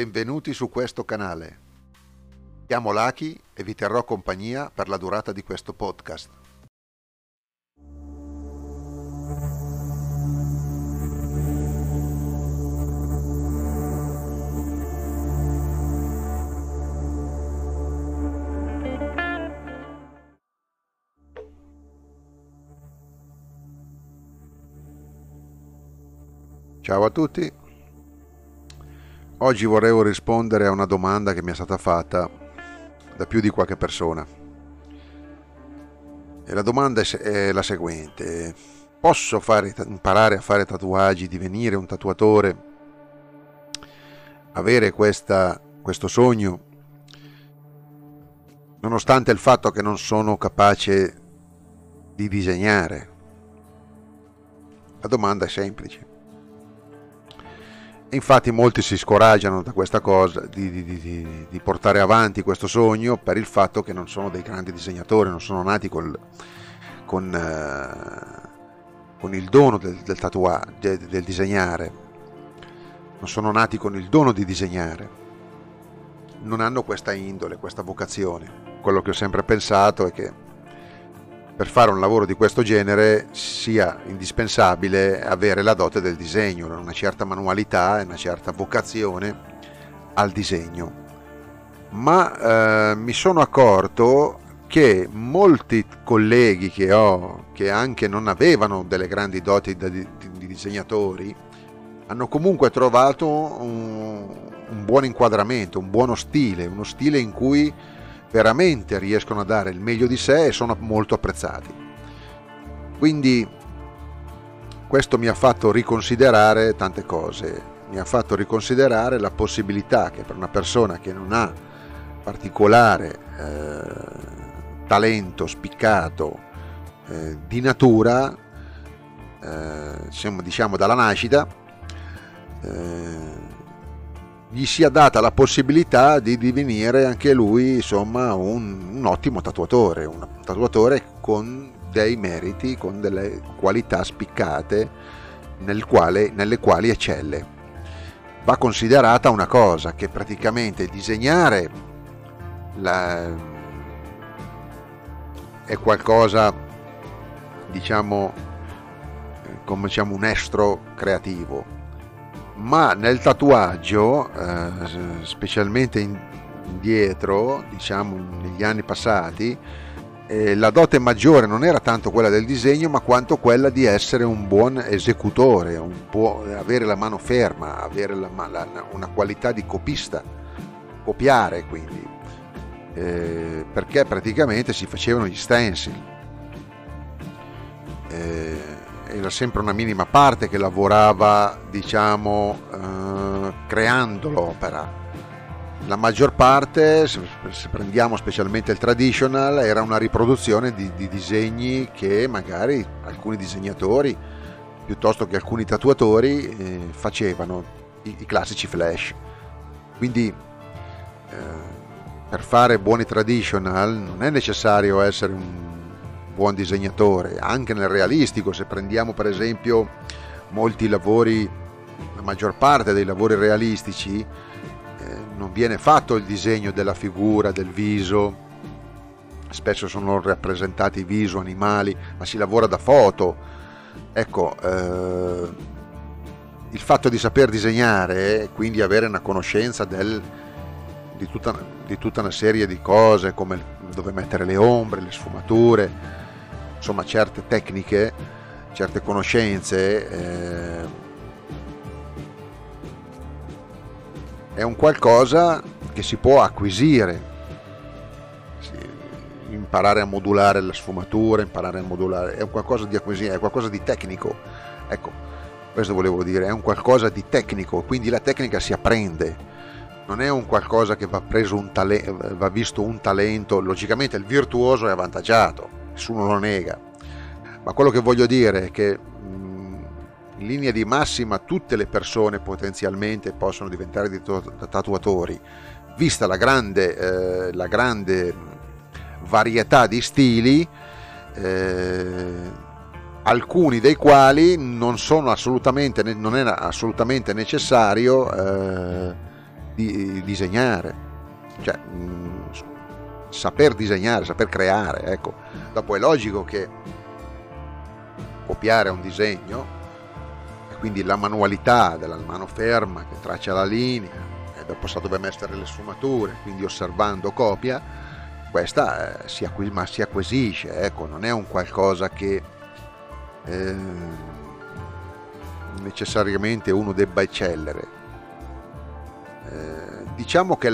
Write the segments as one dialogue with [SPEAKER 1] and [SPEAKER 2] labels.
[SPEAKER 1] Benvenuti su questo canale. Chiamo Laki e vi terrò compagnia per la durata di questo podcast. Ciao a tutti. Oggi vorrei rispondere a una domanda che mi è stata fatta da più di qualche persona. E la domanda è la seguente. Posso fare, imparare a fare tatuaggi, divenire un tatuatore, avere questa, questo sogno, nonostante il fatto che non sono capace di disegnare? La domanda è semplice infatti molti si scoraggiano da questa cosa, di, di, di, di, portare avanti questo sogno per il fatto che non sono dei grandi disegnatori, non sono nati col, con, eh, con, il dono del, del tatuaggio, del, del disegnare, non sono nati con il dono di disegnare, non hanno questa indole, questa vocazione. Quello che ho sempre pensato è che per fare un lavoro di questo genere sia indispensabile avere la dote del disegno, una certa manualità e una certa vocazione al disegno. Ma eh, mi sono accorto che molti colleghi che ho, che anche non avevano delle grandi doti di, di, di disegnatori, hanno comunque trovato un, un buon inquadramento, un buono stile, uno stile in cui veramente riescono a dare il meglio di sé e sono molto apprezzati. Quindi questo mi ha fatto riconsiderare tante cose, mi ha fatto riconsiderare la possibilità che per una persona che non ha particolare eh, talento spiccato eh, di natura, eh, diciamo dalla nascita, eh, gli sia data la possibilità di divenire anche lui insomma un, un ottimo tatuatore, un tatuatore con dei meriti, con delle qualità spiccate nel quale, nelle quali eccelle. Va considerata una cosa che praticamente disegnare la, è qualcosa diciamo come diciamo un estro creativo ma nel tatuaggio, eh, specialmente indietro, diciamo negli anni passati, eh, la dote maggiore non era tanto quella del disegno, ma quanto quella di essere un buon esecutore, un avere la mano ferma, avere la, la, una qualità di copista, copiare quindi, eh, perché praticamente si facevano gli stencil. Eh, era sempre una minima parte che lavorava, diciamo, eh, creando l'opera. La maggior parte, se prendiamo specialmente il traditional, era una riproduzione di, di disegni che magari alcuni disegnatori, piuttosto che alcuni tatuatori, eh, facevano, i, i, classici flash. Quindi eh, per fare buoni traditional non è necessario essere un buon disegnatore, anche nel realistico, se prendiamo per esempio molti lavori, la maggior parte dei lavori realistici, eh, non viene fatto il disegno della figura, del viso, spesso sono rappresentati viso, animali, ma si lavora da foto. Ecco, eh, il fatto di saper disegnare, quindi avere una conoscenza del, di, tutta, di tutta una serie di cose, come dove mettere le ombre, le sfumature, insomma certe tecniche, certe conoscenze, eh, è un qualcosa che si può acquisire, imparare a modulare la sfumatura, imparare a modulare, è un qualcosa di acquisire, è qualcosa di tecnico. Ecco, questo volevo dire, è un qualcosa di tecnico, quindi la tecnica si apprende. Non è un qualcosa che va, preso un tale- va visto un talento, logicamente il virtuoso è avvantaggiato, nessuno lo nega. Ma quello che voglio dire è che in linea di massima tutte le persone potenzialmente possono diventare dei tatuatori, vista la grande, eh, la grande varietà di stili, eh, alcuni dei quali non, non è assolutamente necessario eh, di disegnare, cioè saper disegnare, saper creare, ecco. Dopo è logico che copiare un disegno e quindi la manualità della mano ferma che traccia la linea e dopo sa dove mettere le sfumature, quindi osservando copia, questa eh, si, acquis- ma si acquisisce, ecco, non è un qualcosa che eh, necessariamente uno debba eccellere. Eh, diciamo che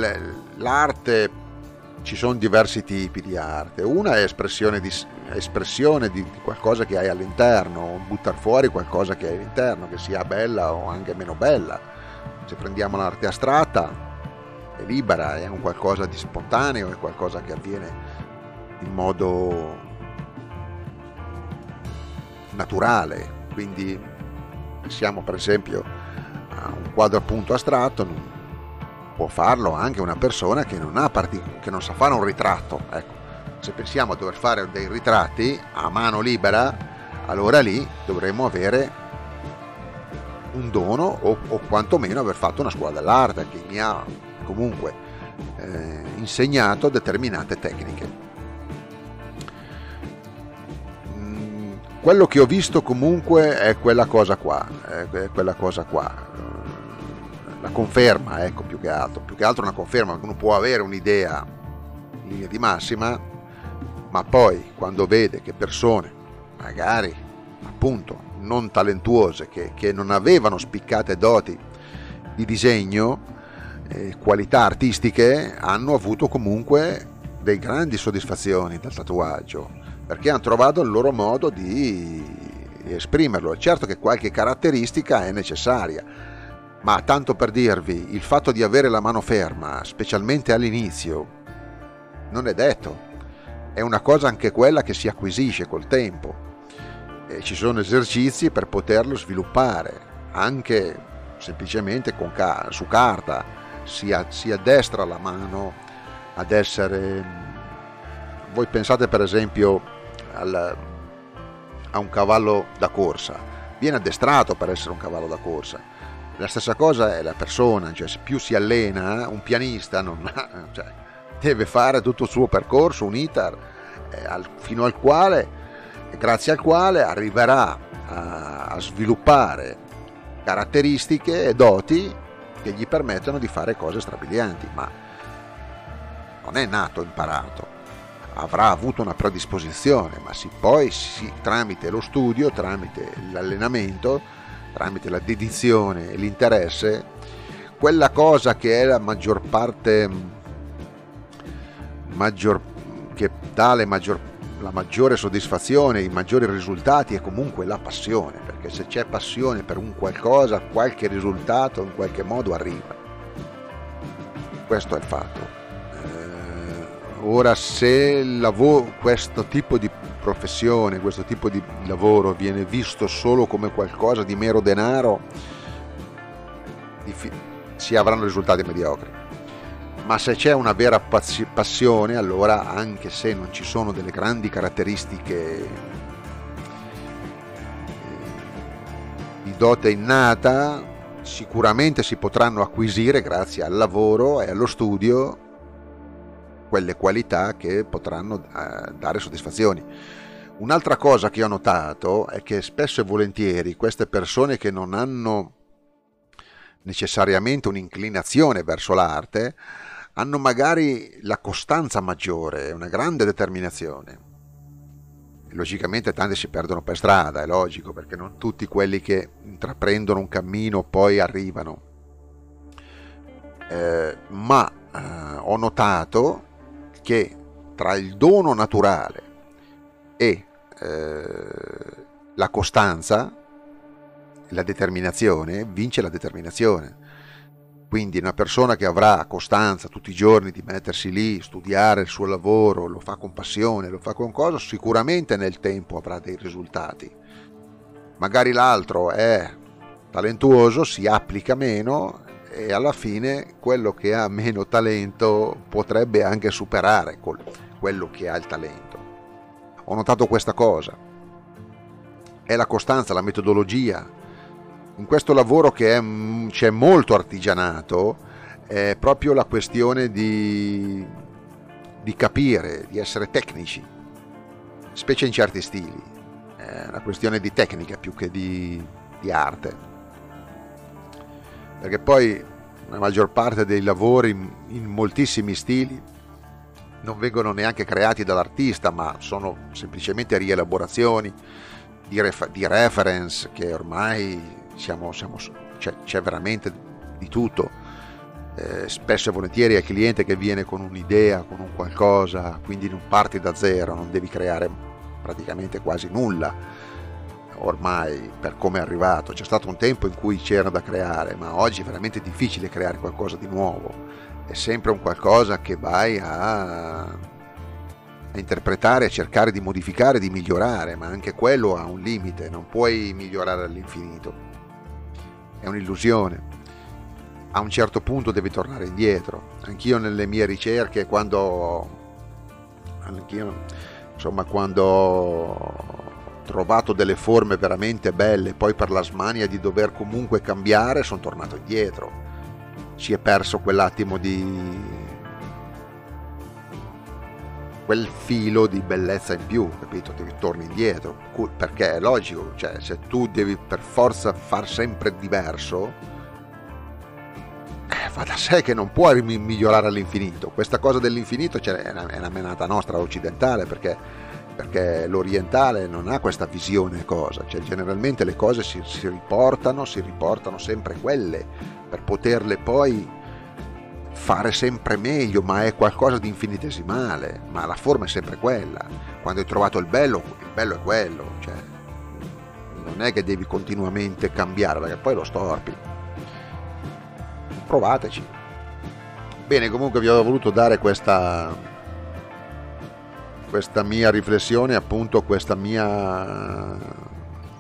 [SPEAKER 1] l'arte, ci sono diversi tipi di arte, una è espressione di, espressione di, qualcosa che hai all'interno, buttare fuori qualcosa che hai all'interno, che sia bella o anche meno bella. Se prendiamo l'arte astratta, è libera, è un qualcosa di spontaneo, è qualcosa che avviene in modo naturale, quindi siamo per esempio a un quadro appunto astratto, può farlo anche una persona che non, partic- che non sa fare un ritratto. Ecco, se pensiamo a dover fare dei ritratti a mano libera, allora lì dovremmo avere un dono o, o quantomeno aver fatto una scuola dell'arte che mi ha comunque eh, insegnato determinate tecniche. Mm, quello che ho visto comunque è quella cosa qua, quella cosa qua, la conferma, ecco, più che altro, più che altro una conferma, uno può avere un'idea in linea di massima, ma poi quando vede che persone, magari appunto non talentuose, che, che non avevano spiccate doti di disegno, eh, qualità artistiche hanno avuto comunque dei grandi soddisfazioni dal tatuaggio perché hanno trovato il loro modo di esprimerlo. Certo che qualche caratteristica è necessaria, ma tanto per dirvi, il fatto di avere la mano ferma, specialmente all'inizio, non è detto. È una cosa anche quella che si acquisisce col tempo. E ci sono esercizi per poterlo sviluppare, anche semplicemente ca- su carta, si, si addestra la mano ad essere... Voi pensate per esempio al, a un cavallo da corsa, viene addestrato per essere un cavallo da corsa. La stessa cosa è la persona, cioè più si allena, un pianista ha, cioè, deve fare tutto il suo percorso, un iter, eh, al, fino al quale, grazie al quale arriverà a, a sviluppare caratteristiche e doti che gli permettono di fare cose strabilianti, ma non è nato imparato. Avrà avuto una predisposizione, ma si, poi si, tramite lo studio, tramite l'allenamento, tramite la dedizione e l'interesse, quella cosa che è la maggior parte maggior, che dà maggior la maggiore soddisfazione, i maggiori risultati è comunque la passione, perché se c'è passione per un qualcosa, qualche risultato in qualche modo arriva. Questo è il fatto. Eh, ora se lavoro, questo tipo di professione, questo tipo di lavoro viene visto solo come qualcosa di mero denaro, si avranno risultati mediocri. Ma se c'è una vera passione, allora anche se non ci sono delle grandi caratteristiche eh, di dote innata, sicuramente si potranno acquisire grazie al lavoro e allo studio quelle qualità che potranno eh, dare soddisfazioni. Un'altra cosa che ho notato è che spesso e volentieri queste persone che non hanno necessariamente un'inclinazione verso l'arte hanno magari la costanza maggiore, una grande determinazione. Logicamente tanti si perdono per strada, è logico, perché non tutti quelli che intraprendono un cammino poi arrivano. Eh, ma eh, ho notato che tra il dono naturale e eh, la costanza, la determinazione, vince la determinazione quindi una persona che avrà costanza tutti i giorni di mettersi lì, studiare il suo lavoro, lo fa con passione, lo fa con cosa, sicuramente nel tempo avrà dei risultati. Magari l'altro è talentuoso, si applica meno e alla fine quello che ha meno talento potrebbe anche superare quello che ha il talento. Ho notato questa cosa. È la costanza, la metodologia, in questo lavoro che è, c'è molto artigianato, è proprio la questione di, di capire, di essere tecnici, specie in certi stili. È una questione di tecnica più che di, di arte. Perché poi la maggior parte dei lavori in, moltissimi stili non vengono neanche creati dall'artista, ma sono semplicemente rielaborazioni di, ref- di reference che ormai siamo, siamo, c'è, c'è veramente di tutto. Eh, spesso e volentieri è il cliente che viene con un'idea, con un qualcosa, quindi non parti da zero, non devi creare praticamente quasi nulla ormai per come è arrivato. C'è stato un tempo in cui c'era da creare, ma oggi è veramente difficile creare qualcosa di nuovo. È sempre un qualcosa che vai a, a interpretare, a cercare di modificare, di migliorare, ma anche quello ha un limite, non puoi migliorare all'infinito. È un'illusione a un certo punto devi tornare indietro. Anch'io nelle mie ricerche, quando, anch'io, insomma, quando trovato delle forme veramente belle, poi per la smania di dover comunque cambiare, sono tornato indietro. Si è perso quell'attimo di quel filo di bellezza in più, capito? Devi torni indietro, perché è logico, cioè se tu devi per forza far sempre diverso, fa da sé che non può migliorare all'infinito. Questa cosa dell'infinito è una menata nostra occidentale perché, perché, l'orientale non ha questa visione cosa, cioè generalmente le cose si, si riportano, si riportano sempre quelle per poterle poi fare sempre meglio, ma è qualcosa di infinitesimale, ma la forma è sempre quella. Quando hai trovato il bello, il bello è quello, cioè non è che devi continuamente cambiare perché poi lo storpi provateci. Bene, comunque vi avevo voluto dare questa, questa mia riflessione, appunto questa mia,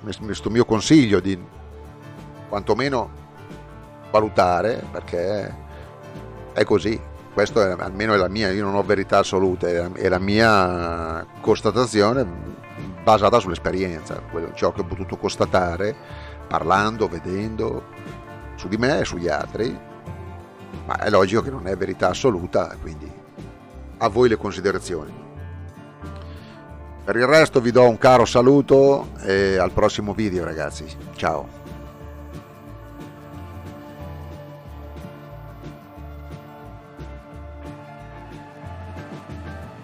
[SPEAKER 1] questo mio consiglio di quantomeno valutare, perché è così, questo è, almeno è la mia, io non ho verità assolute, è la mia constatazione basata sull'esperienza, ciò che ho potuto constatare parlando, vedendo su di me e sugli altri ma è logico che non è verità assoluta, quindi a voi le considerazioni. Per il resto vi do un caro saluto e al prossimo video ragazzi, ciao!